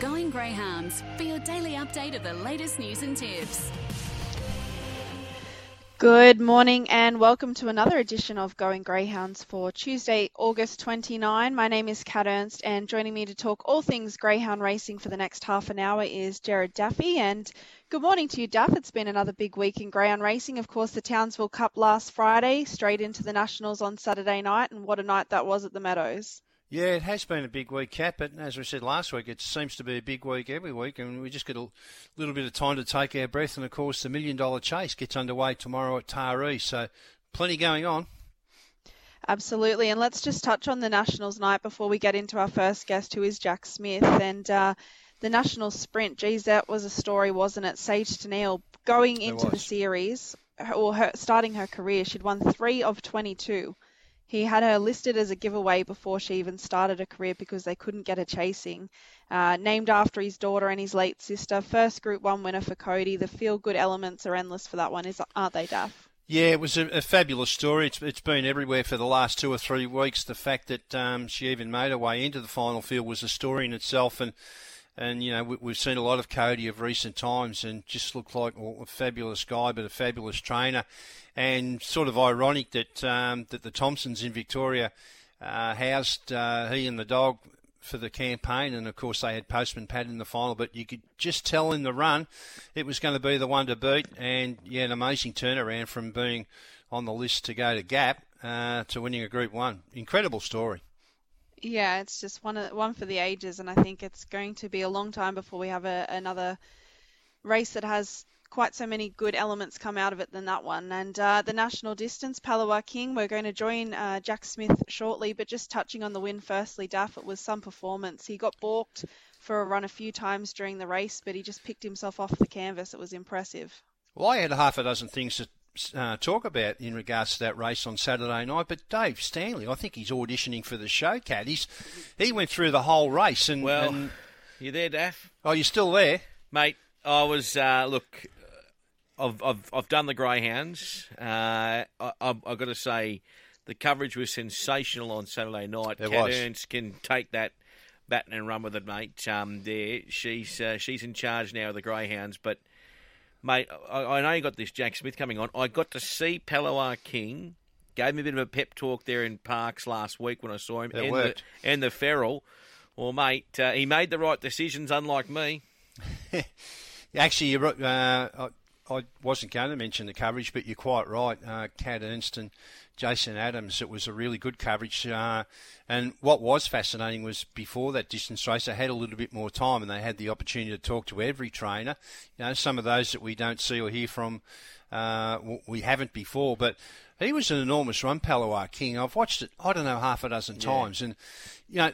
Going Greyhounds for your daily update of the latest news and tips. Good morning and welcome to another edition of Going Greyhounds for Tuesday, August 29. My name is Kat Ernst and joining me to talk all things greyhound racing for the next half an hour is Gerard Daffy. And good morning to you, Daff. It's been another big week in greyhound racing. Of course, the Townsville Cup last Friday, straight into the Nationals on Saturday night, and what a night that was at the Meadows. Yeah, it has been a big week, Kat, but as we said last week, it seems to be a big week every week, and we just get a little bit of time to take our breath. And of course, the million dollar chase gets underway tomorrow at Taree, so plenty going on. Absolutely, and let's just touch on the Nationals night before we get into our first guest, who is Jack Smith. And uh, the National Sprint, geez, that was a story, wasn't it? Sage Steneel going into the series, or her, starting her career, she'd won three of 22 he had her listed as a giveaway before she even started a career because they couldn't get her chasing. Uh, named after his daughter and his late sister. First Group 1 winner for Cody. The feel good elements are endless for that one, is, aren't they, Duff? Yeah, it was a, a, fabulous story. It's, it's been everywhere for the last two or three weeks. The fact that um, she even made her way into the final field was a story in itself. And and you know we, have seen a lot of Cody of recent times, and just looked like well, a fabulous guy, but a fabulous trainer, and sort of ironic that um, that the Thompsons in Victoria uh, housed uh, he and the dog for the campaign, and of course they had Postman Pat in the final, but you could just tell in the run it was going to be the one to beat, and yeah, an amazing turnaround from being on the list to go to Gap uh, to winning a Group One. Incredible story. Yeah, it's just one one for the ages, and I think it's going to be a long time before we have a, another race that has quite so many good elements come out of it than that one. And uh, the national distance, Palawa King, we're going to join uh, Jack Smith shortly, but just touching on the win firstly, Daff, it was some performance. He got balked for a run a few times during the race, but he just picked himself off the canvas. It was impressive. Well, I had half a dozen things to uh, talk about in regards to that race on Saturday night. But Dave Stanley, I think he's auditioning for the show, Kat. He's, he went through the whole race. and Well, and, you there, Daff? Oh, you're still there? Mate, I was, uh, look, I've, I've, I've done the Greyhounds. Uh, I, I've, I've got to say, the coverage was sensational on Saturday night. It Kat was. Ernst can take that baton and run with it, mate. Um, there, she's uh, she's in charge now of the Greyhounds. But mate, I, I know you got this Jack Smith coming on. I got to see Palawa King. Gave me a bit of a pep talk there in Parkes last week when I saw him. It and worked. The, and the Feral. Well, mate, uh, he made the right decisions, unlike me. Actually, you're, uh, I, I wasn't going to mention the coverage, but you're quite right. Uh, Kat Ernst and Jason Adams, it was a really good coverage. Uh, and what was fascinating was before that distance race, they had a little bit more time and they had the opportunity to talk to every trainer. You know, some of those that we don't see or hear from, uh, we haven't before, but he was an enormous run, Palawa King. I've watched it, I don't know, half a dozen times. And, you know,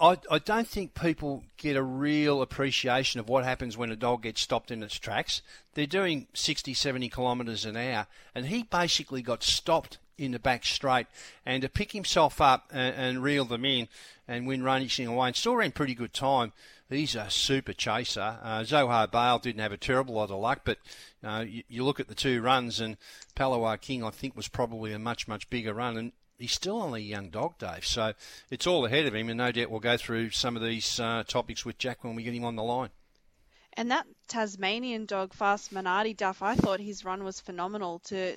I, I don't think people get a real appreciation of what happens when a dog gets stopped in its tracks. They're doing 60, 70 kilometres an hour, and he basically got stopped in the back straight. And to pick himself up and, and reel them in and win racing away, and still ran pretty good time. He's a super chaser. Uh, Zohar Bale didn't have a terrible lot of luck, but uh, you, you look at the two runs, and Palawa King, I think, was probably a much, much bigger run. And he's still only a young dog, Dave. So it's all ahead of him, and no doubt we'll go through some of these uh, topics with Jack when we get him on the line. And that Tasmanian dog, Fast Minardi Duff, I thought his run was phenomenal to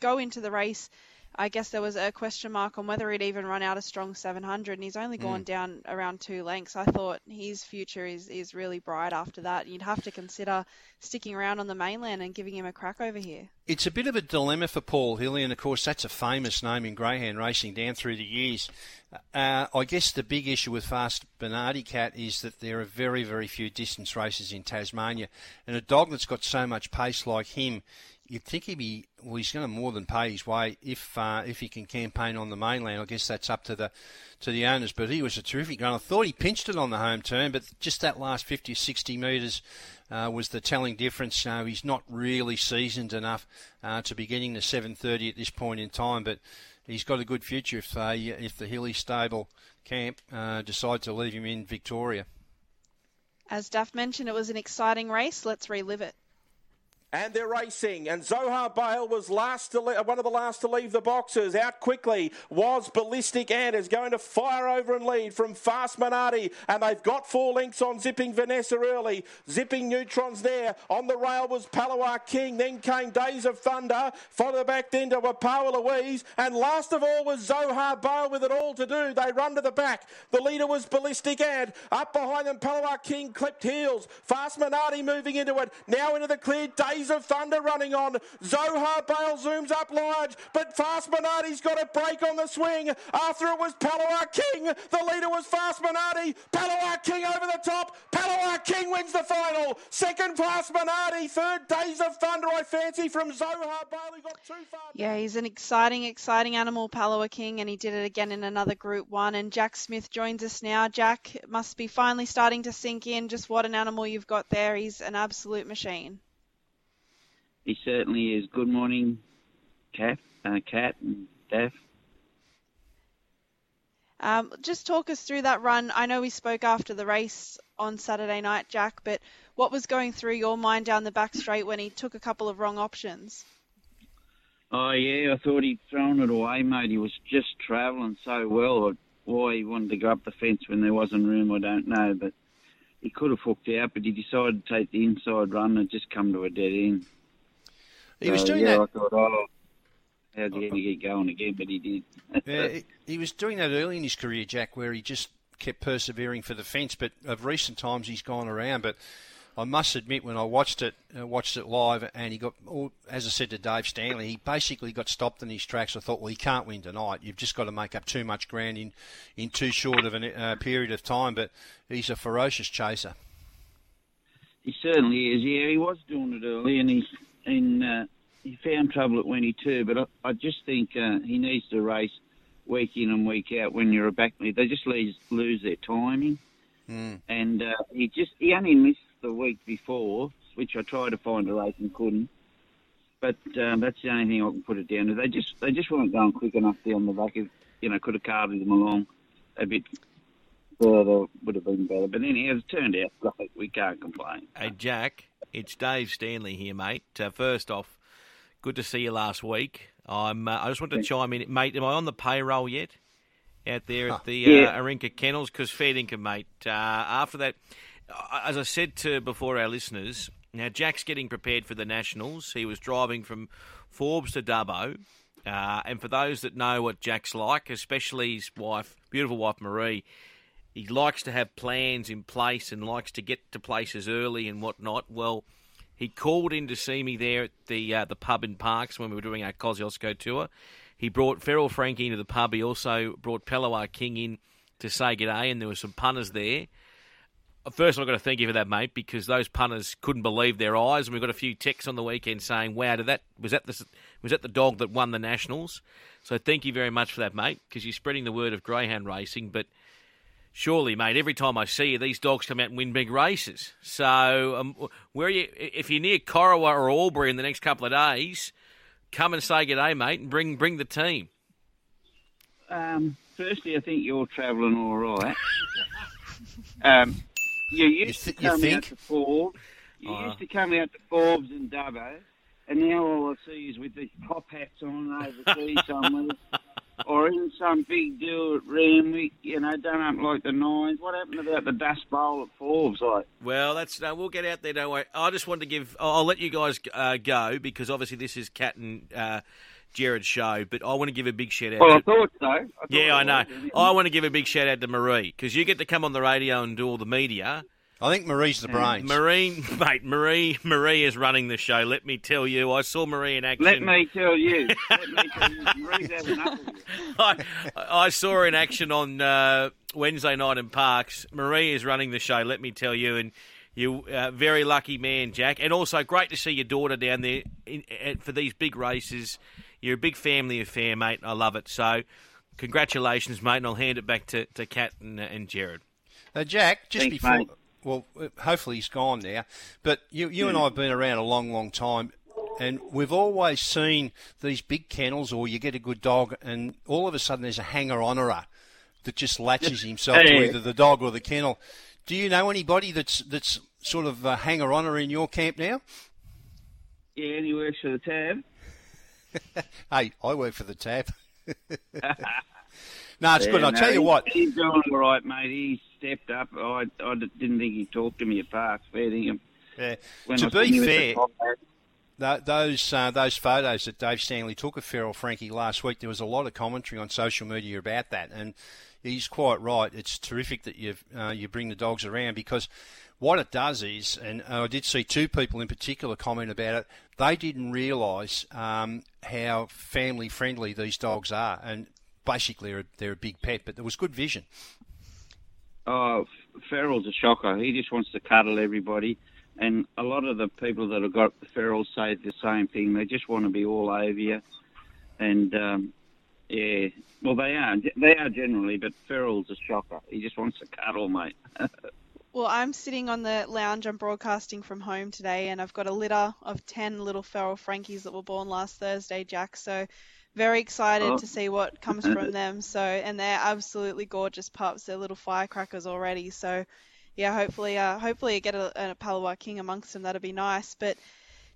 go into the race. I guess there was a question mark on whether he'd even run out a strong 700, and he's only gone down around two lengths. I thought his future is, is really bright after that. You'd have to consider sticking around on the mainland and giving him a crack over here. It's a bit of a dilemma for Paul Hilly, and of course that's a famous name in greyhound racing down through the years. Uh, I guess the big issue with Fast Minardi Kat is that there are very, very few distance races in Tasmania, and a dog that's got so much pace like him, you'd think he'd be well. He's going to more than pay his way if uh, if he can campaign on the mainland. I guess that's up to the to the owners. But he was a terrific run. I thought he pinched it on the home turn, but just that last 50 or 60 metres uh, was the telling difference. Uh, he's not really seasoned enough uh, to be getting the 7:30 at this point in time, but he's got a good future if they if the Hilly Stable camp uh, decide to leave him in Victoria. As Duff mentioned, it was an exciting race. Let's relive it. And they're racing. And Zohar Bale was last to le- one of the last to leave the boxes. Out quickly was Ballistic Ant is going to fire over and lead from Fast Minardi, and they've got four links on Zipping Vanessa early. Zipping Neutrons there. On the rail was Palawa King. Then came Days of Thunder. Followed back then to Wapawa Louise, and last of all was Zohar Bale with it all to do. They run to the back. The leader was Ballistic Ant. Up behind them, Palawa King clipped heels. Fast Minardi moving into it. Now into the clear. Days of Thunder running on. Zohar Bale zooms up large, but Fast Minardi's got a break on the swing. After it was Palawa King. The leader was Fast Minardi. Palawa King over the top. Palawa King wins the final. Second Fast Minardi. Third Days of Thunder, I fancy, from Zohar Bale. He got too far. Yeah, he's an exciting, exciting animal, Palawa King, and he did it again in another Group 1. And Jack Smith joins us now. Jack must be finally starting to sink in just what an animal you've got there. He's an absolute machine. He certainly is. Good morning, Kat, uh, Kat and Daff. Um, just talk us through that run. I know we spoke after the race on Saturday night, Jack, but what was going through your mind down the back straight when he took a couple of wrong options? Oh yeah, I thought he'd thrown it away, mate. He was just travelling so well. Why he wanted to go up the fence when there wasn't room, I don't know. But he could have hooked out, but he decided to take the inside run and just come to a dead end. He was doing yeah, that. I thought, oh, how's he going to get going again? But he did. Yeah, he- he was doing that early in his career, Jack, where he just kept persevering for the fence. But of recent times, he's gone around. But I must admit, when I watched it, uh, watched it live, and he got, all, as I said to Dave Stanley, he basically got stopped in his tracks. I thought, well, he can't win tonight. You've just got to make up too much ground in, in too short of a uh, period of time. But he's a ferocious chaser. He certainly is. Yeah, he was doing it early, and he and uh, he found trouble at Winnie too. But I, I just think uh, he needs to race week in and week out when you're a back. They just lose, lose their timing, and uh, he just he only missed the week before, which I tried to find a race and couldn't. But um, that's the only thing I can put it down to. They just they just weren't going quick enough down the back. Of, you know, could have carted them along a bit further, would have been better. But anyhow, it turned out like we can't complain. Hey, Jack, it's Dave Stanley here, mate. Uh, first off, good to see you last week. I'm. Uh, I just want to chime in, mate. Am I on the payroll yet? Out there at the Yeah. uh, Arinka Kennels, because fair dinkum, mate. Uh, after that, uh, as I said to before our listeners, now Jack's getting prepared for the Nationals. He was driving from Forbes to Dubbo. Uh, and for those that know what Jack's like, especially his wife, beautiful wife Marie, he likes to have plans in place and likes to get to places early and whatnot. Well, he called in to see me there at the uh, the pub in Parkes when we were doing our Kosciuszko tour. He brought Feral Frankie into the pub. He also brought Palawa King in to say g'day, and there were some punters there. First, I've got to thank you for that, mate, because those punters couldn't believe their eyes, and we got a few texts on the weekend saying, "Wow, did that was that the was that the dog that won the nationals?" So thank you very much for that, mate, because you're spreading the word of greyhound racing. But surely, mate, every time I see you, these dogs come out and win big races. So um, where are you? If you're near Corowa or Albury in the next couple of days, come and say g'day, mate, and bring bring the team. Um, firstly, I think you're travelling all right. um, you used th- to come out to Forbes. You Oh. used to come out to Forbes and Dubbo, and now all I see is with these top hats on overseas somewhere, or in some big deal at Randwick. You know, done up like the nines. What happened about the Dust Bowl at Forbes? Like, Well, that's no. We'll get out there. Don't worry. I just wanted to give. I'll I'll let you guys uh, go because obviously this is Kat and uh, Gerard's show. But I want to give a big shout out. well, I to, thought so. I thought yeah, I know. was. I want to give a big shout out to Marie because you get to come on the radio and do all the media. I think Marie's the brains. Marie, mate, Marie, Marie is running the show. Let me tell you, I saw Marie in action. Let me tell you. Let me tell you. Marie's having enough of you. I, I saw her in action on uh, Wednesday night in Parkes. Marie is running the show, let me tell you, and you uh, very lucky man, Jack. And also great to see your daughter down there in, in, for these big races. You're a big family affair, mate. I love it. So, congratulations, mate. And I'll hand it back to to Kat and, uh, and Gerard. Uh, Jack, just Thanks, before, mate. Well, uh, hopefully he's gone now. But you, you and I have been around a long, long time, and we've always seen these big kennels, or you get a good dog, and all of a sudden there's a hanger honourer that just latches himself to either the dog or the kennel. Do you know anybody that's that's sort of a hanger honourer in your camp now? Yeah, and he works for the tab. hey, I work for the tab. no, it's Yeah, good. I'll no, tell you what. He's doing all right, mate. He stepped up. I, I didn't think he talked to me at. Fair dinkum. Yeah. When To be him at the fair. Th those uh, those photos that Dave Stanley took of Feral Frankie last week, there was a lot of commentary on social media about that, and he's quite right. It's terrific that you uh, you bring the dogs around because what it does is, and I did see two people in particular comment about it. They didn't realise um, how family friendly these dogs are, and basically they're, they're a big pet. But there was good vision. Oh, Feral's a shocker. He just wants to cuddle everybody. And a lot of the people that have got Ferals say the same thing. They just want to be all over you. And, um, yeah, well, they are. They are generally, but Feral's a shocker. He just wants to cuddle, mate. Well, I'm sitting on the lounge. I'm broadcasting from home today, and I've got a litter of 10 little feral Frankies that were born last Thursday, Jack. So, very excited Oh. to see what comes from them. So, and they're absolutely gorgeous pups. They're little firecrackers already. So, yeah, hopefully, uh, hopefully, I get a, a Palawa King amongst them. That'd be nice. But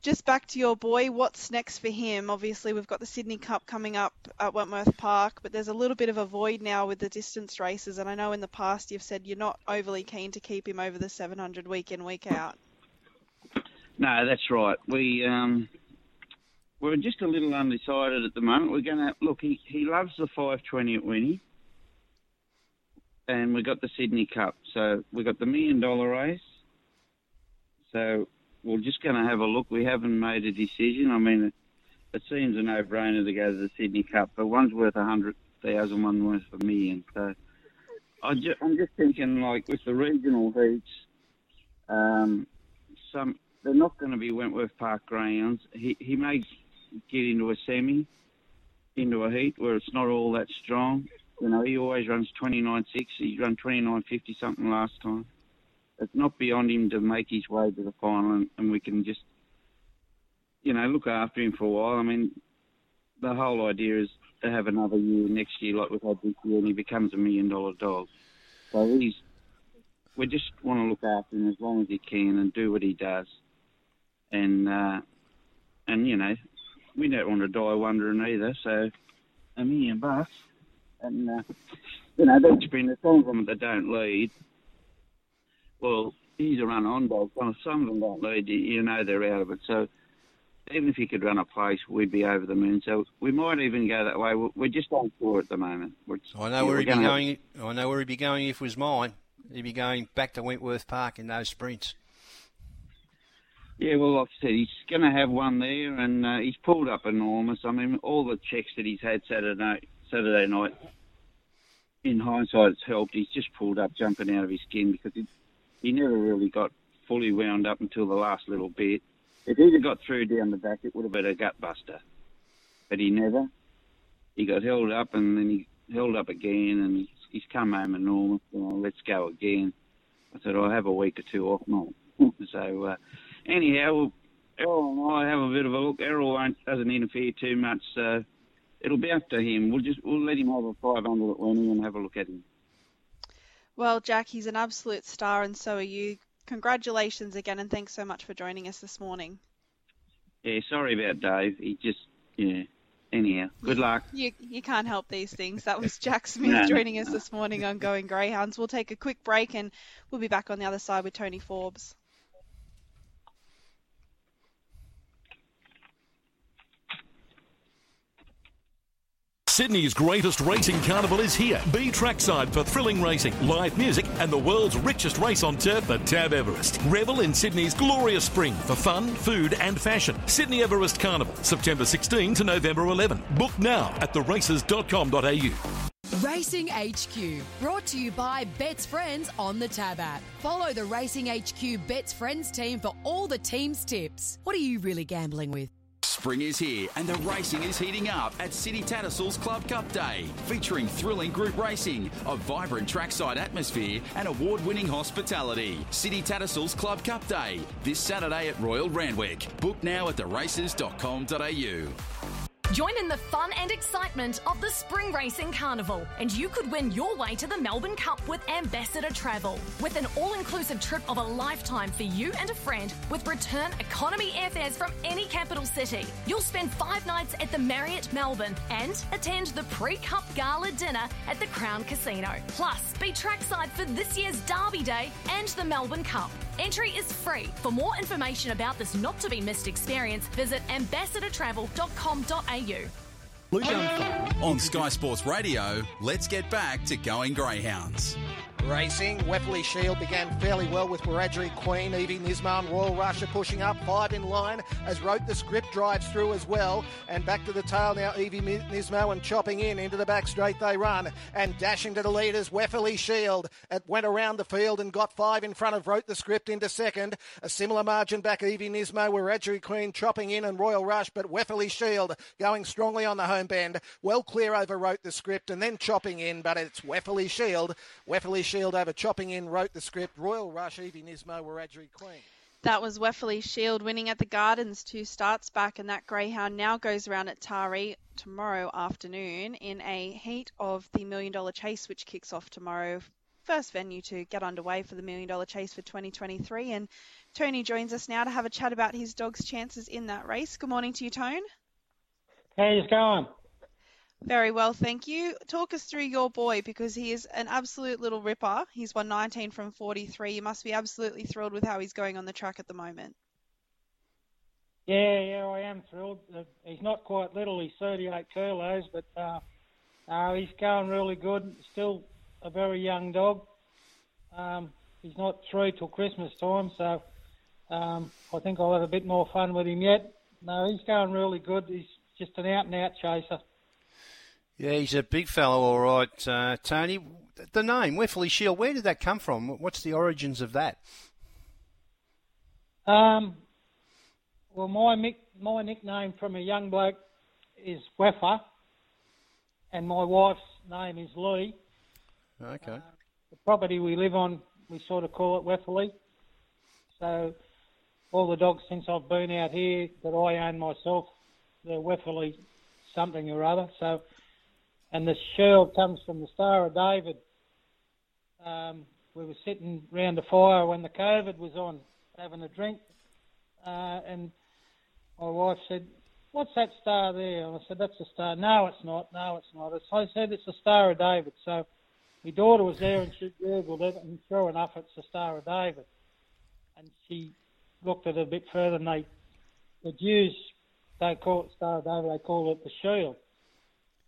just back to your boy, what's next for him? Obviously, we've got the Sydney Cup coming up at Wentworth Park, but there's a little bit of a void now with the distance races. And I know in the past you've said you're not overly keen to keep him over the 700 week in, week out. No, that's right. We um, we're just a little undecided at the moment. We're going to look. He he loves the 520 at Winnie, and we got the Sydney Cup. So we got the million dollar race. So we're just going to have a look. We haven't made a decision. I mean, it, it seems a no-brainer to go to the Sydney Cup, but one's worth a hundred thousand, one worth a million. So I ju- I'm just thinking, like with the regional heats, um, some they're not going to be Wentworth Park grounds. He he get into a semi, into a heat where it's not all that strong. You know, he always runs 29.6. He ran 29.50 something last time. It's not beyond him to make his way to the final, and, and we can just, you know, look after him for a while. I mean, the whole idea is to have another year next year like we've had this year, and he becomes a million dollar dog. So he's, we just want to look after him as long as he can and do what he does. And, uh, and you know, we don't want to die wondering either. So a million bucks, and uh, you know, that's been the some of them that don't lead. Well, he's a run-on dog. Well, some of them don't lead. You, you know they're out of it. So even if he could run a place, we'd be over the moon. So we might even go that way. We're just on tour at the moment. I know where he'd be going. I know where he'd be going if it was mine. He'd be going back to Wentworth Park in those sprints. Yeah, well, like I said, he's going to have one there, and uh, he's pulled up enormous. I mean, all the checks that he's had Saturday night, Saturday night, in hindsight, it's helped. He's just pulled up, jumping out of his skin because he, he never really got fully wound up until the last little bit. If he'd have got through down the back, it would have been a gut buster. But he never. He got held up, and then he held up again, and he's, he's come home enormous. Know, let's go again. I said, I'll have a week or two off, mate. so, uh, anyhow, Errol and oh, I have a bit of a look. Errol won't, doesn't interfere too much, so it'll be up to him. We'll just we'll let him have a five under at Wenny and have a look at him. Well, Jack, he's an absolute star, and so are you. Congratulations again, and thanks so much for joining us this morning. Yeah, sorry about Dave. He just yeah. Anyhow, good luck. You, you can't help these things. That was Jack Smith No. joining us this morning on Going Greyhounds. We'll take a quick break and we'll be back on the other side with Tony Forbes. Sydney's greatest racing carnival is here. Be trackside for thrilling racing, live music, and the world's richest race on turf, the Tab Everest. Revel in Sydney's glorious spring for fun, food, and fashion. Sydney Everest Carnival, September 16 to November 11. Book now at theraces.com.au. Racing HQ, brought to you by Bet's Friends on the Tab app. Follow the Racing HQ Bet's Friends team for all the team's tips. What are you really gambling with? Spring is here and the racing is heating up at City Tattersalls Club Cup Day, featuring thrilling group racing, a vibrant trackside atmosphere, and award-winning hospitality. City Tattersalls Club Cup Day, this Saturday at Royal Randwick. Book now at theraces.com.au. Join in the fun and excitement of the Spring Racing Carnival, and you could win your way to the Melbourne Cup with Ambassador Travel. With an all inclusive trip of a lifetime for you and a friend, with return economy airfares from any capital city. You'll spend five nights at the Marriott Melbourne and attend the pre Cup Gala dinner at the Crown Casino. Plus, be trackside for this year's Derby Day and the Melbourne Cup. Entry is free. For more information about this not to be missed experience, visit ambassadortravel.com.au. On Sky Sports Radio, let's get back to going Greyhounds. Racing, Wefley Shield began fairly well with Wiradjuri Queen, Evie Nismo and Royal Russia pushing up, five in line as Wrote the Script drives through as well. And back to the tail now, Evie Nismo and chopping in into the back straight they run. And dashing to the leaders, Wefley Shield. It went around the field and got five in front of Wrote the Script into second. A similar margin back, Evie Nismo, Wiradjuri Queen chopping in and Royal Rush, but Wefley Shield going strongly on the home bend. Well clear over Wrote the Script and then chopping in, but it's Wefley Shield. Wefley Shield Shield over chopping in, wrote the script. Royal Rush, Evie Nismo, Wiradjuri Queen. That was Wefley Shield winning at the Gardens two starts back, and that greyhound now goes around at Taree tomorrow afternoon in a heat of the Million Dollar Chase, which kicks off tomorrow. First venue to get underway for the Million Dollar Chase for 2023. And Tony joins us now to have a chat about his dog's chances in that race. Good morning to you, Tone. How's it going? Very well, thank you. Talk us through your boy because he is an absolute little ripper. He's won 19 from 43. You must be absolutely thrilled with how he's going on the track at the moment. Yeah, yeah, I am thrilled. Uh, he's not quite little. He's 38 kilos, but uh, uh, he's going really good. Still a very young dog. Um, he's not through till Christmas time, so um, I think I'll have a bit more fun with him yet. No, he's going really good. He's just an out and out chaser. Yeah, he's a big fellow, all right, uh, Tony. The name Wefley Shield, where did that come from? What's the origins of that? Um, well, my my nickname from a young bloke is Weffer, and my wife's name is Lee. Okay. Uh, the property we live on, we sort of call it Wefferley. So all the dogs since I've been out here that I own myself, they're Wefferley something or other. So and the shield comes from the Star of David. Um, we were sitting round the fire when the COVID was on, having a drink, uh, and my wife said, "What's that star there?" And I said, "That's a star." No, it's not. No, it's not. I said, "It's the Star of David." So my daughter was there and she googled it, and sure enough, it's the Star of David. And she looked at it a bit further, and they, the Jews, they call it Star of David. They call it the shield.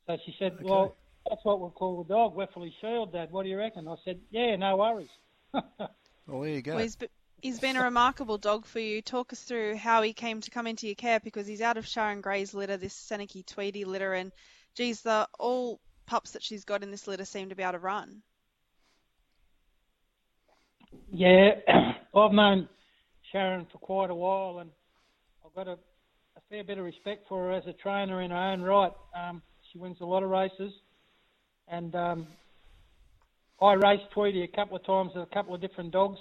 So she said, okay. well, that's what we'll call the dog, Wefley Shield, Dad. What do you reckon? I said, yeah, no worries. well, there you go. Well, he's, he's been a remarkable dog for you. Talk us through how he came to come into your care because he's out of Sharon Gray's litter, this Seneki Tweedy litter, and geez, the all pups that she's got in this litter seem to be able to run. Yeah, I've known Sharon for quite a while, and I've got a, a fair bit of respect for her as a trainer in her own right. Um, she wins a lot of races. And um, I raced Tweedy a couple of times with a couple of different dogs.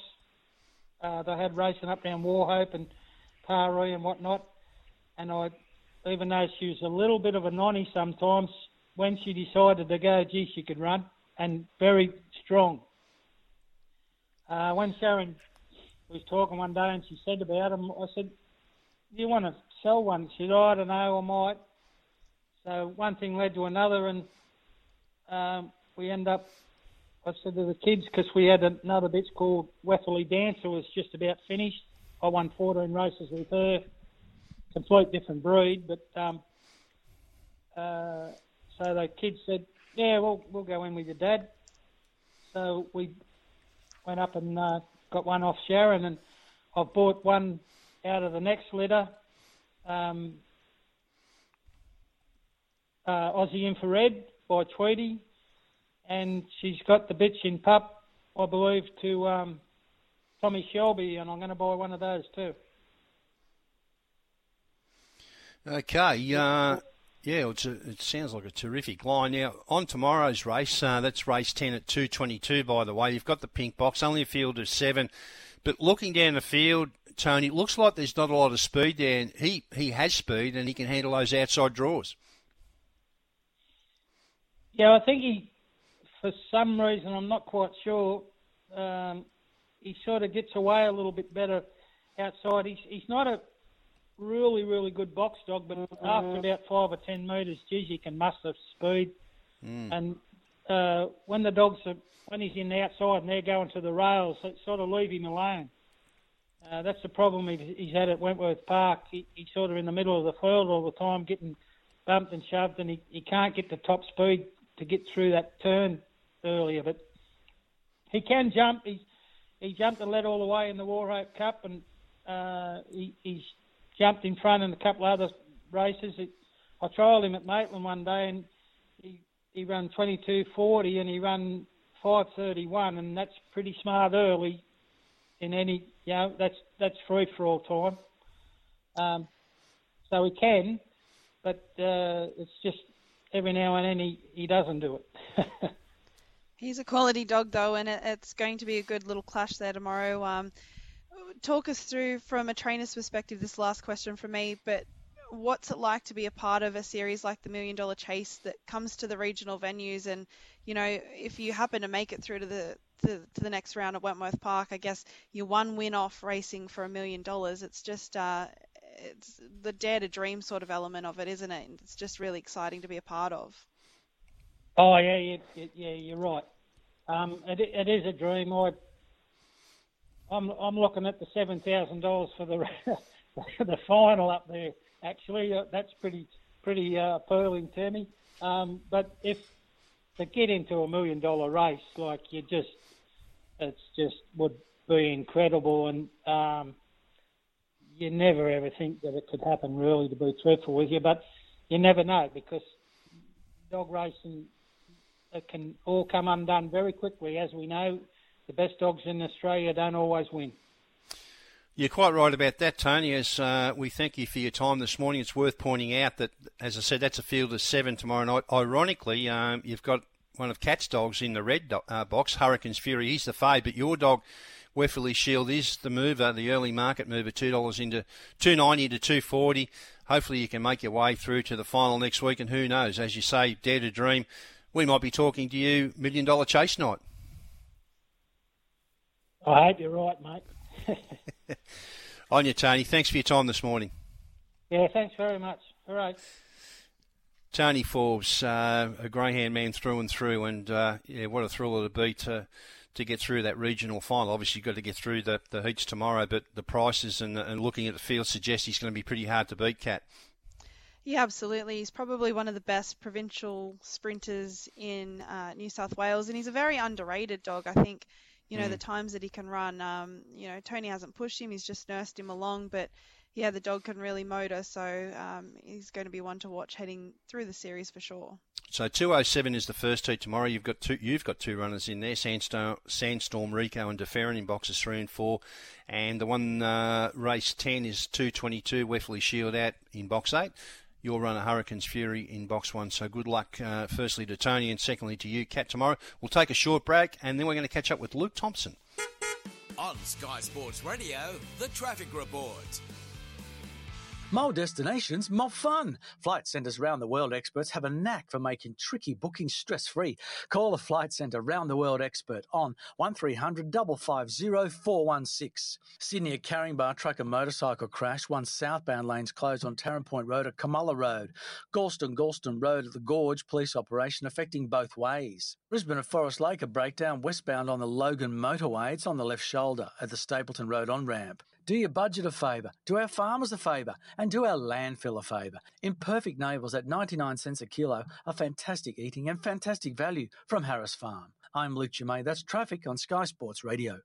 Uh, they had racing up around Wauchope and Taree and whatnot. And I, even though she was a little bit of a nonny sometimes, when she decided to go, gee, she could run and very strong. Uh, when Sharon was talking one day and she said about him, I said, "Do you want to sell one?" She said, oh, "I don't know, I might." So one thing led to another, and um, we end up. I said to the kids because we had another bitch called Wefferly Dancer was just about finished. I won 14 races with her. Complete different breed, but um, uh, so the kids said, "Yeah, we'll we'll go in with your dad." So we went up and uh, got one off Sharon, and I've bought one out of the next litter. Um, uh, Aussie Infrared by Tweedy, and she's got the bitch in pup, I believe, to um, Tommy Shelby, and I'm going to buy one of those too. Okay, uh, yeah, a, it sounds like a terrific line. Now, on tomorrow's race, uh, that's race 10 at 2.22, by the way. You've got the pink box, only a field of seven. But looking down the field, Tony, it looks like there's not a lot of speed there. And he, he has speed and he can handle those outside draws. Yeah, I think he, for some reason, I'm not quite sure, um, he sort of gets away a little bit better outside. He's, he's not a really, really good box dog, but after about five or ten metres, geez, he can muster speed. Mm. And uh, when the dogs are, when he's in the outside and they're going to the rails, it sort of leave him alone. Uh, that's the problem he's had at Wentworth Park. He, he's sort of in the middle of the field all the time, getting bumped and shoved, and he, he can't get the top speed to get through that turn earlier. But he can jump. He's he jumped and led all the way in the Wauchope Cup, and uh, he, he's jumped in front in a couple of other races. It, I trialled him at Maitland one day, and he he ran 22.40 and he ran 5.31, and that's pretty smart early. In any, you know, that's that's free for all time. Um, so he can, but uh, it's just every now and then he, he doesn't do it. He's a quality dog, though, and it, it's going to be a good little clash there tomorrow. Um, talk us through, from a trainer's perspective, this last question from me, but what's it like to be a part of a series like the Million Dollar Chase that comes to the regional venues? And, you know, if you happen to make it through to the to, to the next round at Wentworth Park, I guess you're one win off racing for a million dollars. It's just uh, it's the dare to dream sort of element of it, isn't it? It's just really exciting to be a part of. Oh yeah, yeah, yeah, you're right. Um, it, it is a dream. I, I'm, I'm looking at the seven thousand dollars for the the final up there. Actually, uh, that's pretty pretty uh, to me. Um, but if to get into a million dollar race, like you just, it's just would be incredible, and um, you never ever think that it could happen. Really, to be truthful with you, but you never know because dog racing it can all come undone very quickly. As we know, the best dogs in Australia don't always win. You're quite right about that, Tony. As uh, we thank you for your time this morning, it's worth pointing out that, as I said, that's a field of seven tomorrow night. Ironically, um, you've got one of Kat's dogs in the red do- uh, box, Hurricanes Fury. He's the fave, but your dog, Wefferly Shield, is the mover, the early market mover, two dollars into two ninety to two forty. Hopefully, you can make your way through to the final next week, and who knows? As you say, dare to dream. We might be talking to you million dollar chase night. I hope you're right, mate. On you, Tony. Thanks for your time this morning. yeah, thanks very much. All right. Tony Forbes, uh, a greyhound man through and through, and uh, yeah, what a thrill it'll be to to get through that regional final. Obviously, you've got to get through the, the heats tomorrow, but the prices and, and looking at the field suggest he's going to be pretty hard to beat, Kat. Yeah, absolutely. He's probably one of the best provincial sprinters in uh, New South Wales, and he's a very underrated dog. I think, you know, Mm. the times that he can run. Um, you know, Tony hasn't pushed him; he's just nursed him along. But yeah, the dog can really motor, so um, he's going to be one to watch heading through the series for sure. So 207 is the first heat tomorrow. You've got two. You've got two runners in there: Sandstorm, Sandstorm Rico, and DeFerrin in boxes three and four. And the one uh, race 10 is 222 Wefley Shield out in box eight. Your runner Hurricanes Fury in box one. So good luck, uh, firstly to Tony and secondly to you, Kat. Tomorrow we'll take a short break and then we're going to catch up with Luke Thompson. On Sky Sports Radio, the traffic report. More destinations, more fun. Flight Centre's round the world experts have a knack for making tricky bookings stress free. Call the Flight Centre round the world expert on 1300 550 416. Sydney, a carrying bar truck and motorcycle crash. One southbound lanes closed on Taren Point Road at Kamala Road. Galston, Galston Road at the Gorge, police operation affecting both ways. Brisbane at Forest Lake, a breakdown westbound on the Logan motorway. It's on the left shoulder at the Stapleton Road on ramp. Do your budget a favour, do our farmers a favour, and do our landfill a favour. Imperfect navels at 99 cents a kilo are fantastic eating and fantastic value from Harris Farm. I'm Luke Jemay. That's traffic on Sky Sports Radio.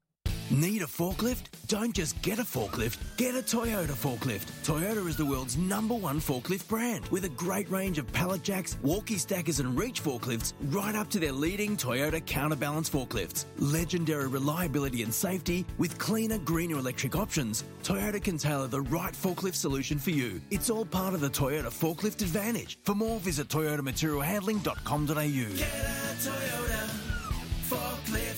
Need a forklift? Don't just get a forklift, get a Toyota forklift. Toyota is the world's number one forklift brand with a great range of pallet jacks, walkie stackers, and reach forklifts, right up to their leading Toyota counterbalance forklifts. Legendary reliability and safety with cleaner, greener electric options. Toyota can tailor the right forklift solution for you. It's all part of the Toyota forklift advantage. For more, visit toyotamaterialhandling.com.au. Toyota forklift.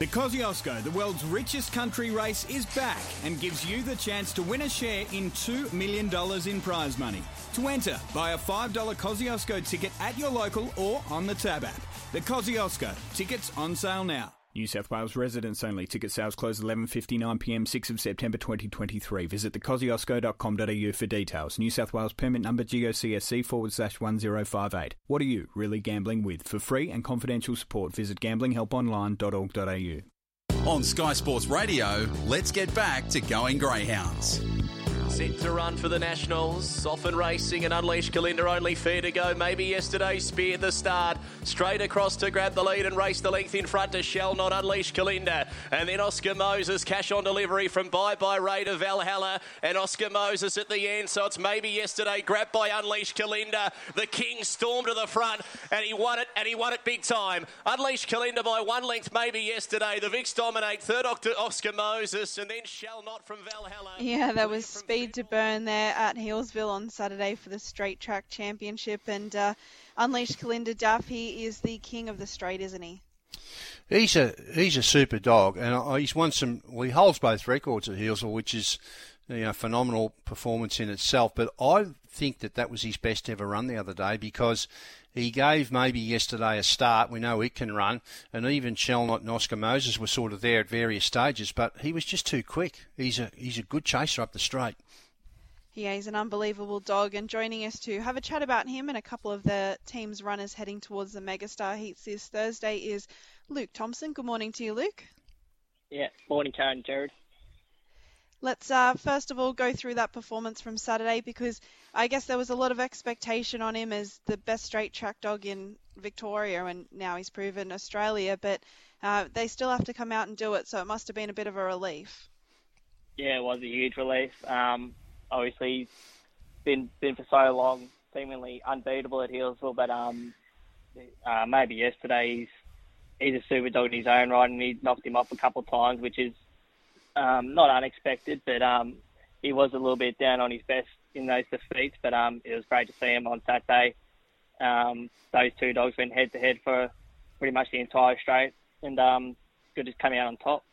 The Kosciuszko, the world's richest country race, is back and gives you the chance to win a share in $2 million in prize money. To enter, buy a $5 Kosciuszko ticket at your local or on the Tab app. The Kosciuszko, tickets on sale now. New South Wales residents only. Ticket sales close 11.59pm 6 of September 2023. Visit thekosciuszko.com.au for details. New South Wales permit number GOCSC forward slash 1058. What are you really gambling with? For free and confidential support, visit gamblinghelponline.org.au. On Sky Sports Radio, let's get back to going Greyhounds. Set to run for the Nationals. Soften Racing and Unleash Kalinda only fair to go. Maybe yesterday speared the start. Straight across to grab the lead and race the length in front to Shall Not Unleash Kalinda. And then Oscar Moses, cash on delivery from Bye Bye Ray to Valhalla. And Oscar Moses at the end. So it's maybe yesterday grabbed by Unleash Kalinda. The King stormed to the front and he won it and he won it big time. Unleash Kalinda by one length maybe yesterday. The Vicks dominate. Third Oscar Moses and then Shall Not from Valhalla. Yeah, that was speed to burn there at Healesville on Saturday for the Straight Track Championship. And uh, Unleashed Kalinda Duff, he is the king of the straight, isn't he? He's a he's a super dog, and he's won some. Well, he holds both records at Healesville, which is you know phenomenal performance in itself. But I think that that was his best ever run the other day because he gave maybe yesterday a start. We know he can run, and even Shelnut and Oscar Moses were sort of there at various stages, but he was just too quick. He's a he's a good chaser up the straight. Yeah, he's an unbelievable dog. And joining us to have a chat about him and a couple of the team's runners heading towards the Megastar Heats this Thursday is Luke Thompson. Good morning to you, Luke. Yeah, morning, Karen, Gerard. Let's uh, first of all go through that performance from Saturday because I guess there was a lot of expectation on him as the best straight track dog in Victoria, and now he's proven Australia. But uh, they still have to come out and do it, so it must have been a bit of a relief. Yeah, it was a huge relief. Um, obviously he's been been for so long, seemingly unbeatable at Healesville, but um, uh, maybe yesterday he's he's a super dog in his own right, and he knocked him off a couple of times, which is um, not unexpected, but um, he was a little bit down on his best in those defeats, but um, it was great to see him on Saturday. Um, those two dogs went head to head for pretty much the entire straight, and um, good to come out on top.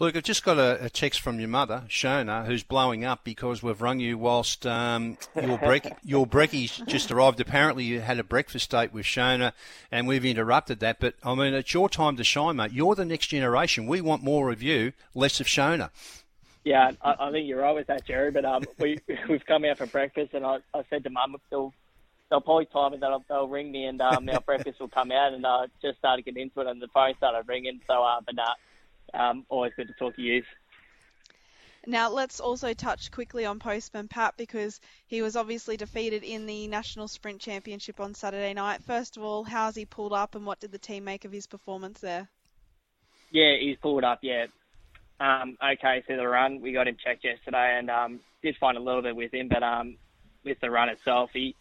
Look, I've just got a, a, text from your mother, Shona, who's blowing up because we've rung you whilst um, your brec- your brekkies just arrived. Apparently, you had a breakfast date with Shona, and we've interrupted that. But I mean, it's your time to shine, mate. You're the next generation. We want more of you, less of Shona. Yeah, I, I think you're right with that, Jerry. But um, we we've come out for breakfast, and I, I said to Mum, they'll they'll probably time it that they'll, they'll ring me, and um, our breakfast will come out, and uh, just started getting into it, and the phone started ringing. So, uh, but nah um, always good to talk to you. Now let's also touch quickly on Postman Pat because he was obviously defeated in the National Sprint Championship on Saturday night. First of all, how's he pulled up and what did the team make of his performance there? Yeah, he's pulled up, yeah. Um, okay through the run. We got him checked yesterday and um, did find a little bit with him, but um, with the run itself, he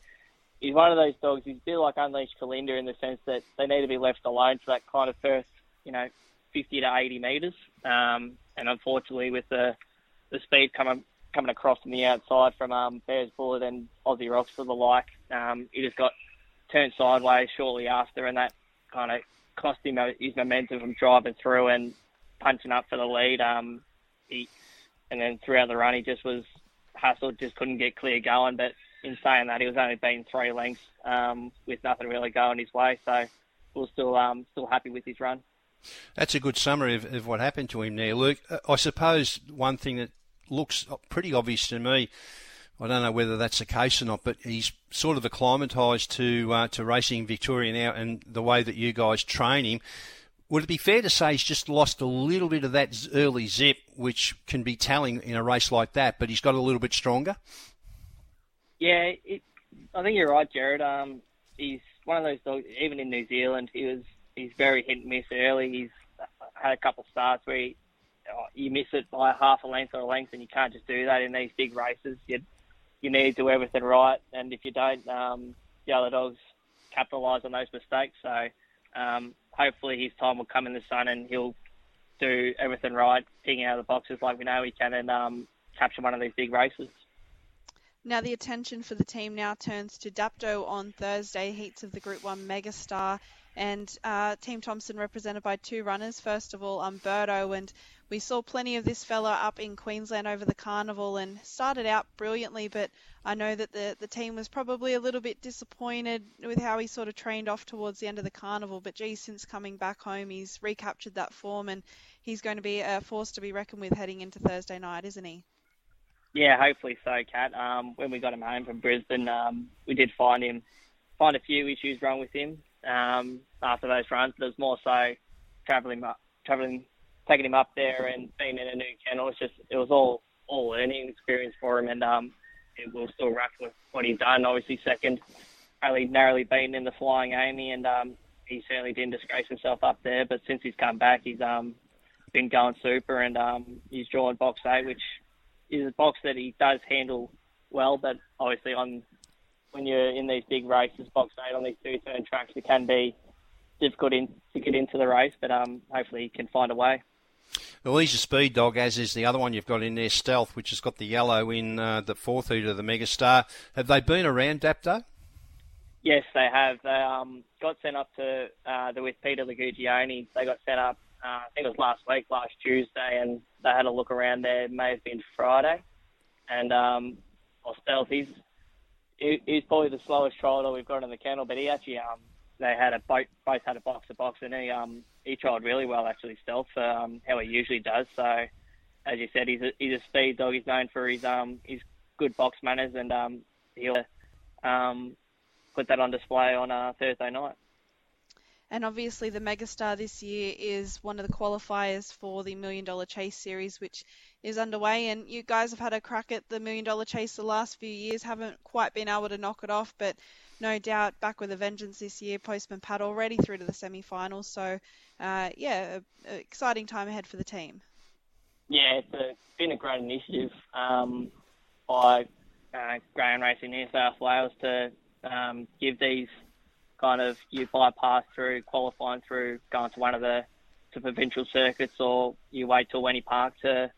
he's one of those dogs. He's a bit like Unleashed Kalinda in the sense that they need to be left alone for that kind of first, you know, 50 to 80 metres. Um, and unfortunately, with the the speed coming coming across from the outside from um, Bears Bullet and Aussie Rocks for the like, um, he just got turned sideways shortly after, and that kind of cost him his momentum from driving through and punching up for the lead. Um, he, and then throughout the run, he just was hustled, just couldn't get clear going. But in saying that, he was only being three lengths um, with nothing really going his way. So we're still um, still happy with his run. That's a good summary of, of what happened to him there, Luke. I suppose one thing that looks pretty obvious to me, I don't know whether that's the case or not, but he's sort of acclimatised to uh, to racing Victoria now and the way that you guys train him. Would it be fair to say he's just lost a little bit of that early zip, which can be telling in a race like that, but he's got a little bit stronger? Yeah, it, I think you're right, Gerard. Um, he's one of those dogs. Even in New Zealand, he was he's very hit and miss early. He's had a couple of starts where he, oh, you miss it by half a length or a length, and you can't just do that in these big races. You you need to do everything right, and if you don't, um, the other dogs capitalise on those mistakes. So um, hopefully his time will come in the sun, and he'll do everything right, picking out of the boxes like we know he can, and um, capture one of these big races. Now the attention for the team now turns to Dapto on Thursday, heats of the Group 1 Megastar And uh, Team Thompson represented by two runners. First of all, Umberto, and we saw plenty of this fella up in Queensland over the carnival and started out brilliantly, but I know that the, the team was probably a little bit disappointed with how he sort of trained off towards the end of the carnival. But gee, since coming back home, he's recaptured that form and he's going to be a force to be reckoned with heading into Thursday night, isn't he? Yeah, hopefully so, Kat. Um, when we got him home from Brisbane, um, we did find him find a few issues wrong with him um, after those runs, but it was more so travelling up, travelling, taking him up there and being in a new kennel. It's just it was all all learning experience for him, and um, it will still wrap with what he's done. Obviously, second, only narrowly beaten in the Flying Amy, and um, he certainly didn't disgrace himself up there. But since he's come back, he's um, been going super, and um, he's drawn box eight, which is a box that he does handle well, but obviously on when you're in these big races, box eight on these two turn tracks, it can be difficult in, to get into the race, but um, hopefully he can find a way. Well, he's a speed dog, as is the other one you've got in there, Stealth, which has got the yellow in uh, the fourth heat of the Megastar. Have they been around Dapto? Yes, they have. They um, got sent up to uh, the with Peter Lagugione. They got sent up, uh, I think it was last week, last Tuesday, and they had a look around there. It may have been Friday, and um, well, Stealth, he's he, he's probably the slowest trial we've got in the kennel, but he actually um, they had a both both had a box to box, and he um he tried really well actually Stealth um, how he usually does. So as you said, he's a, he's a speed dog. He's known for his um his good box manners, and um he'll um put that on display on uh, Thursday night. And obviously, the Megastar this year is one of the qualifiers for the Million Dollar Chase Series, which is underway. And you guys have had a crack at the Million Dollar Chase the last few years, haven't quite been able to knock it off, but no doubt back with a vengeance this year. Postman Pat already through to the semi-finals, so uh, yeah, a, a exciting time ahead for the team. Yeah, it's a, been a great initiative um, by uh, Racing New South Wales to um, give these kind of you bypass through qualifying through going to one of the to provincial circuits or you wait till Wenny Park to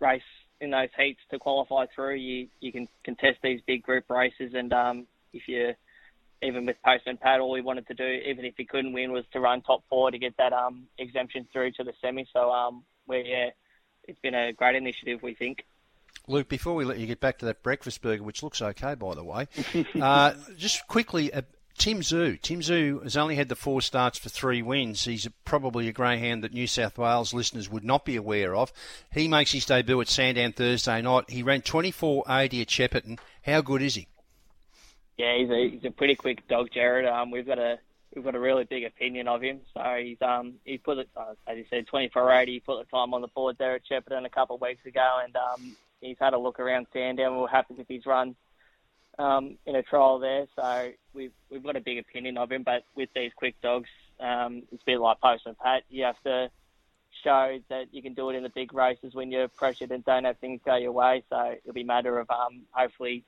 race in those heats to qualify through. You you can contest these big group races and um, if you even with Postman Pat, all he wanted to do, even if he couldn't win, was to run top four to get that um, exemption through to the semi. So um, we yeah, it's been a great initiative, we think. Luke, before we let you get back to that breakfast burger, which looks okay, by the way, uh, just quickly, uh, Tim Tszyu. Tim Tszyu has only had the four starts for three wins. He's probably a greyhound that New South Wales listeners would not be aware of. He makes his debut at Sandown Thursday night. He ran 24.80 at Shepparton. How good is he? Yeah, he's a he's a pretty quick dog, Gerard. Um, we've got a we've got a really big opinion of him. So he's um he put it uh, as you said 24.80. He put the time on the board there at Shepparton a couple of weeks ago, and um he's had a look around Sandown. We we're happy with his run um, in a trial there. So we've we've got a big opinion of him. But with these quick dogs, um, it's a bit like Postman Pat. You have to show that you can do it in the big races when you're pressured and don't have things go your way. So it'll be a matter of um, hopefully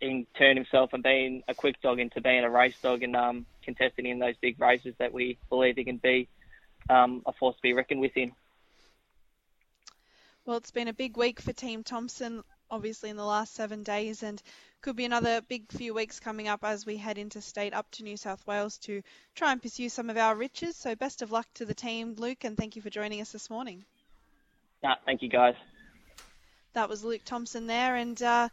in turn himself and being a quick dog into being a race dog and um, contesting in those big races that we believe he can be um, a force to be reckoned with in. Well, it's been a big week for Team Thompson, obviously in the last seven days, and could be another big few weeks coming up as we head into state up to New South Wales to try and pursue some of our riches. So best of luck to the team, Luke, and thank you for joining us this morning. Yeah, thank you, guys. That was Luke Thompson there, and uh,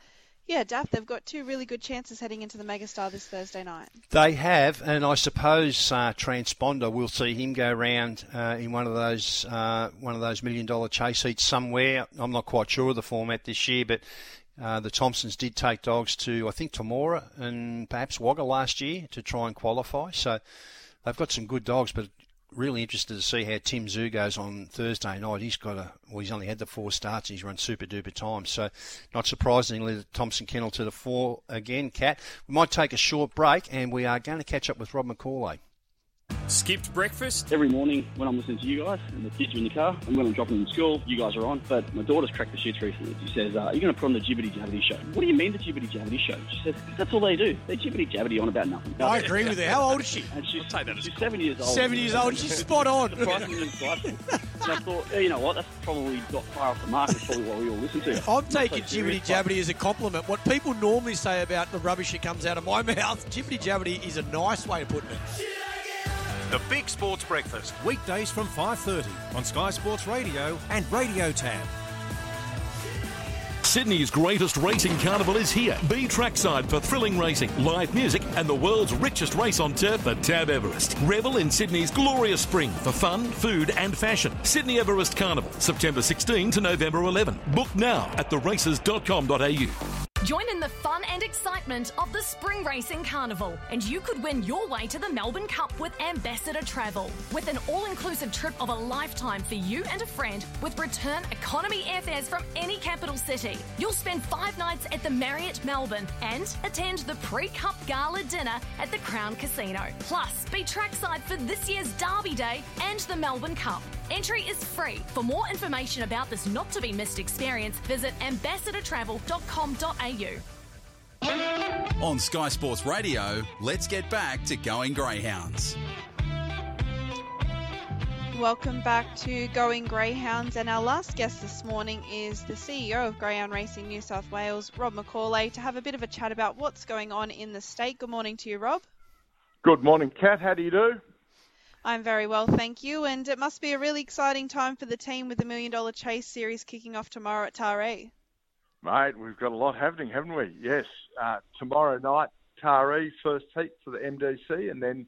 yeah, Daff, they've got two really good chances heading into the Megastar this Thursday night. They have, and I suppose uh, Transponder will see him go around uh, in one of those uh, one of those million dollar chase heats somewhere. I'm not quite sure of the format this year, but uh, the Thompsons did take dogs to I think Temora and perhaps Wagga last year to try and qualify. So they've got some good dogs, but really interested to see how Tim Tszyu goes on Thursday night. He's got a well, he's only had the four starts. And he's run super duper time. So, not surprisingly, the Thompson Kennel to the four again. Kat. We might take a short break, and we are going to catch up with Rob Macaulay. Skipped breakfast? Every morning when I'm listening to you guys and the kids are in the car, and when I'm dropping them to school, you guys are on. But my daughter's cracked the shits recently. She says, uh, Are you going to put on the Jibbity Jabbity show? What do you mean the Jibbity Jabbity show? She says, That's all they do. They Jibbity Jabbity on about nothing. I agree with her. How old is she? And she's, I'll take that as she's seven years old. Seven years old. She's spot on. Surprisingly insightful. and I thought, yeah, you know what? That's probably got far off the mark. That's probably what we all listen to. I'm taking Not so Jibbity Jabbity as a compliment. What people normally say about the rubbish that comes out of my mouth, Jibbity Jabbity is a nice way of putting it. The Big Sports Breakfast, weekdays from 5:30 on Sky Sports Radio and Radio TAB. Sydney's greatest racing carnival is here. Be trackside for thrilling racing, live music, and the world's richest race on turf, the TAB Everest. Revel in Sydney's glorious spring for fun, food, and fashion. Sydney Everest Carnival, September 16 to November 11. Book now at theraces.com.au. Join in the fun and excitement of the Spring Racing Carnival, and you could win your way to the Melbourne Cup with Ambassador Travel. With an all inclusive trip of a lifetime for you and a friend, with return economy airfares from any capital city. You'll spend five nights at the Marriott Melbourne and attend the pre Cup Gala dinner at the Crown Casino. Plus, be trackside for this year's Derby Day and the Melbourne Cup. Entry is free. For more information about this not to be missed experience, visit ambassadortravel.com.au. On Sky Sports Radio, let's get back to going Greyhounds. Welcome back to Going Greyhounds, and our last guest this morning is the CEO of Greyhound Racing New South Wales, Rob Macaulay, to have a bit of a chat about what's going on in the state. Good morning to you, Rob. Good morning, Kat. How do you do? I'm very well, thank you. And it must be a really exciting time for the team with the Million Dollar Chase Series kicking off tomorrow at Taree. Mate, we've got a lot happening, haven't we? Yes. Uh, tomorrow night, Taree, first heat for the MDC, and then,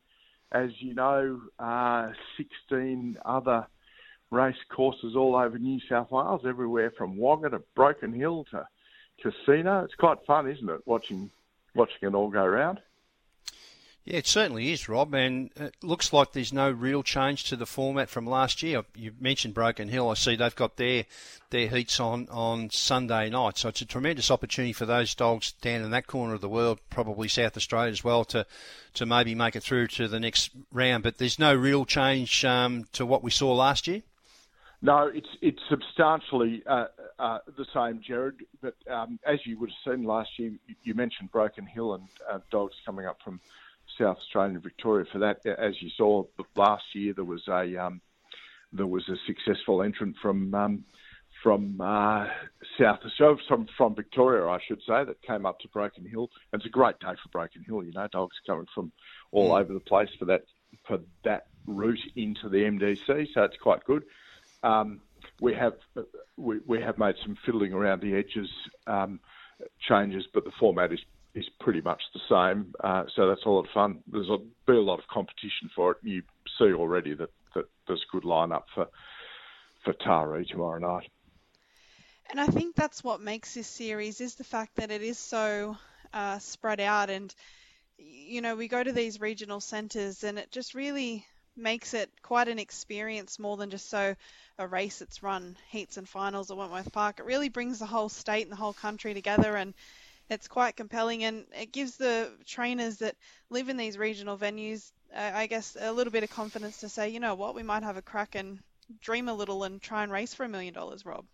as you know, uh, 16 other race courses all over New South Wales, everywhere from Wagga to Broken Hill to Casino. It's quite fun, isn't it, watching watching it all go round? Yeah, it certainly is, Rob, and it looks like there's no real change to the format from last year. You mentioned Broken Hill. I see they've got their their heats on on Sunday night, so it's a tremendous opportunity for those dogs down in that corner of the world, probably South Australia as well, to to maybe make it through to the next round. But there's no real change um, to what we saw last year. No, it's it's substantially uh, uh, the same, Gerard. But um, as you would have seen last year, you mentioned Broken Hill and uh, dogs coming up from South Australia and Victoria for that. As you saw last year, there was a um, there was a successful entrant from um, from uh, South Australia, from from Victoria, I should say, that came up to Broken Hill. And it's a great day for Broken Hill. You know, dogs coming from all mm. over the place for that for that route into the MDC, so it's quite good. Um, we have we, we have made some fiddling around the edges um, changes, but the format is is pretty much the same. Uh, so that's a lot of fun. There's a be a lot of competition for it. You see already that, that there's a good lineup for for Taree tomorrow night. And I think that's what makes this series is the fact that it is so uh, spread out, and you know we go to these regional centres, and it just really makes it quite an experience more than just so a race that's run heats and finals at Wentworth Park. It really brings the whole state and the whole country together, and it's quite compelling and it gives the trainers that live in these regional venues, uh, I guess, a little bit of confidence to say, you know what, we might have a crack and dream a little and try and race for a million dollars, Rob.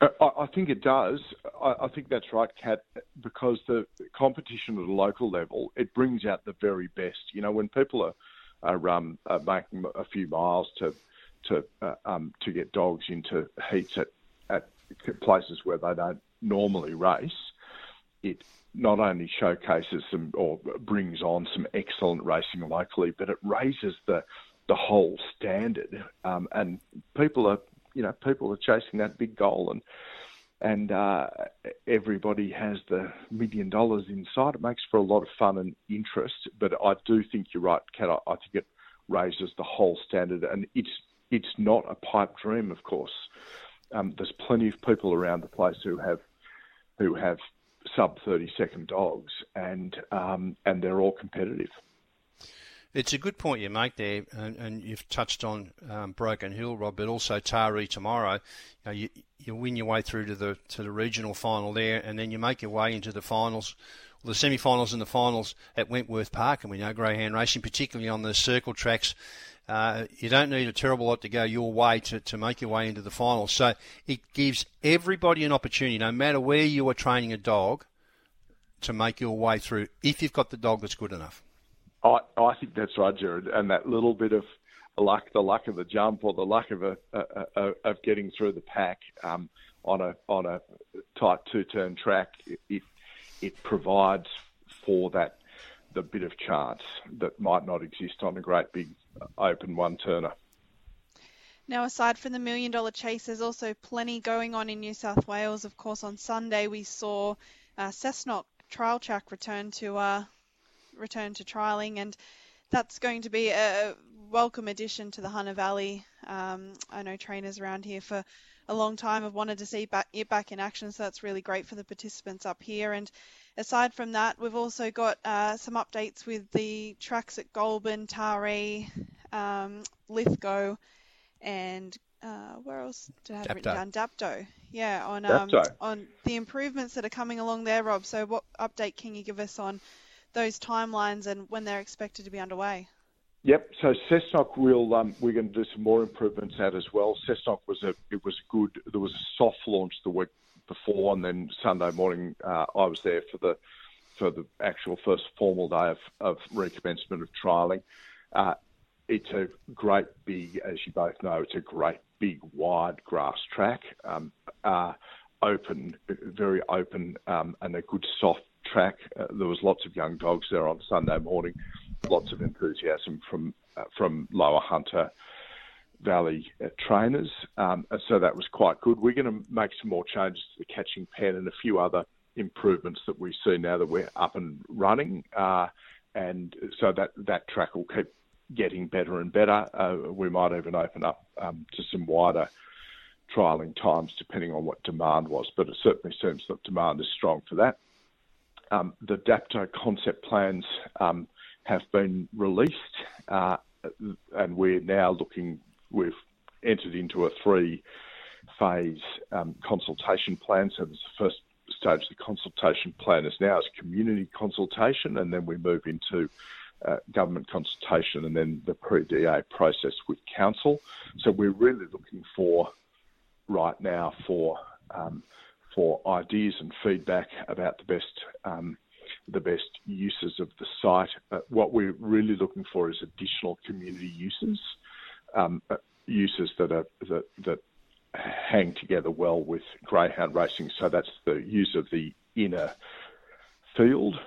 Uh, I think it does. I think that's right, Kat, because the competition at a local level, it brings out the very best. You know, when people are, are, um, are making a few miles to to uh, um, to get dogs into heats at, at places where they don't normally race, it not only showcases some or brings on some excellent racing locally, but it raises the the whole standard. Um, and people are, you know, people are chasing that big goal, and and uh, everybody has the million dollars inside. It makes for a lot of fun and interest. But I do think you're right, Kat. I, I think it raises the whole standard, and it's it's not a pipe dream, of course. Um, there's plenty of people around the place who have who have sub 30 second dogs, and um, and they're all competitive. It's a good point you make there, and, and you've touched on um, Broken Hill, Rob, but also Taree tomorrow. You, know, you, you win your way through to the to the regional final there, and then you make your way into the finals, the semi-finals and the finals at Wentworth Park, and we know greyhound racing, particularly on the circle tracks, uh, you don't need a terrible lot to go your way to, to make your way into the finals. So it gives everybody an opportunity, no matter where you are training a dog, to make your way through if you've got the dog that's good enough. I, I think that's right, Gerard. And that little bit of luck, the luck of the jump or the luck of a, a, a of getting through the pack um, on a on a tight two turn track, it it provides for that the bit of chance that might not exist on a great big open one turner. Now, aside from the million dollar chase, there's also plenty going on in New South Wales. Of course, on Sunday we saw uh, Cessnock Trial Track return to uh, return to trialing, and that's going to be a welcome addition to the Hunter Valley. Um, I know trainers around here for a long time have wanted to see back, it back in action, so that's really great for the participants up here. And aside from that, we've also got uh, some updates with the tracks at Goulburn, Taree, um, Lithgow, and uh, where else did I have written down? Dapto. Yeah, on um, Dapto. on the improvements that are coming along there, Rob. So, what update can you give us on those timelines and when they're expected to be underway? Yep. So Cessnock will um, we're going to do some more improvements at as well. Cessnock was a it was good there was a soft launch the week before, and then Sunday morning uh, I was there for the for the actual first formal day of, of recommencement of trialling. Uh, it's a great big, as you both know, it's a great big wide grass track, um, uh, open, very open, um, and a good soft track. Uh, there was lots of young dogs there on Sunday morning lots of enthusiasm from uh, from Lower Hunter Valley uh, trainers. Um, so that was quite good. We're going to make some more changes to the catching pen and a few other improvements that we see now that we're up and running. Uh, and so that that track will keep getting better and better. Uh, we might even open up um, to some wider trialling times depending on what demand was, but it certainly seems that demand is strong for that. Um, the Dapto concept plans um, have been released, uh, and we're now looking. We've entered into a three-phase um, consultation plan. So the first stage of the consultation plan is now is community consultation, and then we move into uh, government consultation, and then the pre-DA process with council. So we're really looking for right now for um, for ideas and feedback about the best um, the best uses of the site. Uh, what we're really looking for is additional community uses, um, uh, uses that are that that hang together well with greyhound racing. So that's the use of the inner field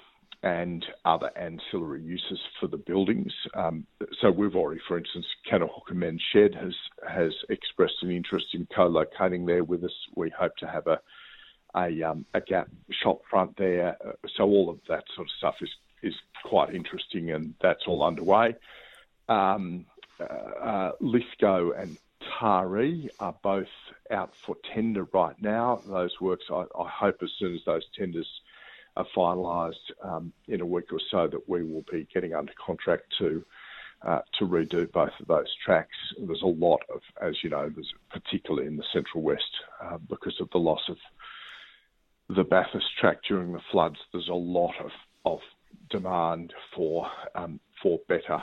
and other ancillary uses for the buildings. Um, so we've already, for instance, Kanahooka Men's Shed has has expressed an interest in co-locating there with us. We hope to have a a, um, a GAP shop front there. Uh, so all of that sort of stuff is is quite interesting, and that's all underway. Um, uh, uh, Lithgow and Taree are both out for tender right now. Those works, I, I hope, as soon as those tenders are finalised um, in a week or so, that we will be getting under contract to. Uh, to redo both of those tracks. There's a lot of, as you know, there's particularly in the Central West uh, because of the loss of the Bathurst track during the floods, there's a lot of, of demand for um, for better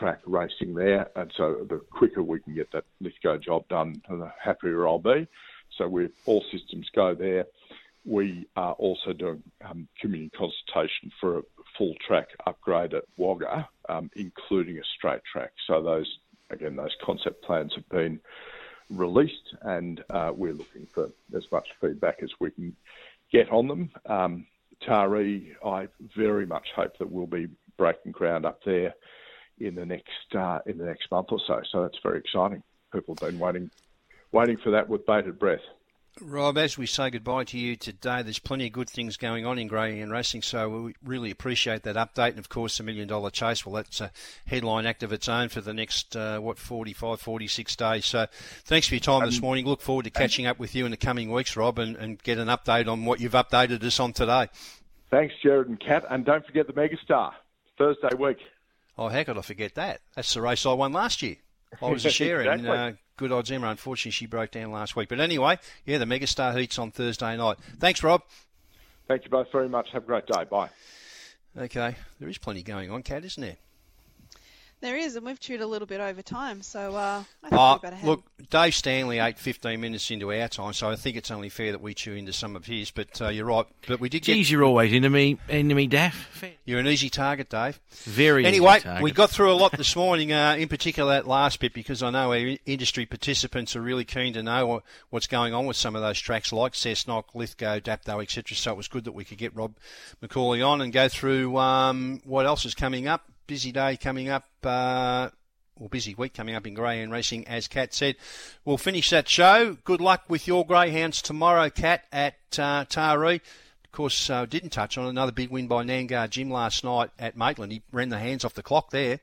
track racing there, and so the quicker we can get that Lithgow job done, the happier I'll be. So we all systems go there. We are also doing um, community consultation for a full track upgrade at Wagga, um, including a straight track. So those again, those concept plans have been released, and uh, we're looking for as much feedback as we can get on them. Um, Taree, I very much hope that we'll be breaking ground up there in the next uh, in the next month or so. So that's very exciting. People have been waiting waiting for that with bated breath. Rob, as we say goodbye to you today, there's plenty of good things going on in greyhound racing, so we really appreciate that update. And of course, the million dollar chase, well, that's a headline act of its own for the next, uh, what, 45, 46 days. So thanks for your time this morning. Look forward to catching up with you in the coming weeks, Rob, and, and get an update on what you've updated us on today. Thanks, Gerard and Kat. And don't forget the Megastar, Thursday week. Oh, how could I forget that? That's the race I won last year. I was a share exactly. in uh, Good Odds Emma. Unfortunately, she broke down last week. But anyway, yeah, the Megastar Heats on Thursday night. Thanks, Rob. Thank you both very much. Have a great day. Bye. Okay, there is plenty going on, Kat, isn't there? There is, and we've chewed a little bit over time, so uh, I think Uh, we better head. look, Dave Stanley ate 15 minutes into our time, so I think it's only fair that we chew into some of his. But uh, you're right. But we did Geez, get. you're always into me, into me, Daff. You're an easy target, Dave. Very Anyway, easy target. we got through a lot this morning, uh, in particular that last bit, because I know our industry participants are really keen to know what's going on with some of those tracks like Cessnock, Lithgow, Dapto, etc. So it was good that we could get Rob Macaulay on and go through um, what else is coming up. Busy day coming up. Uh, or busy week coming up in greyhound racing, as Kat said. We'll finish that show. Good luck with your greyhounds tomorrow, Kat, at uh, Taree. Of course, uh, didn't touch on another big win by Nangar Jim last night at Maitland. He ran the hands off the clock there.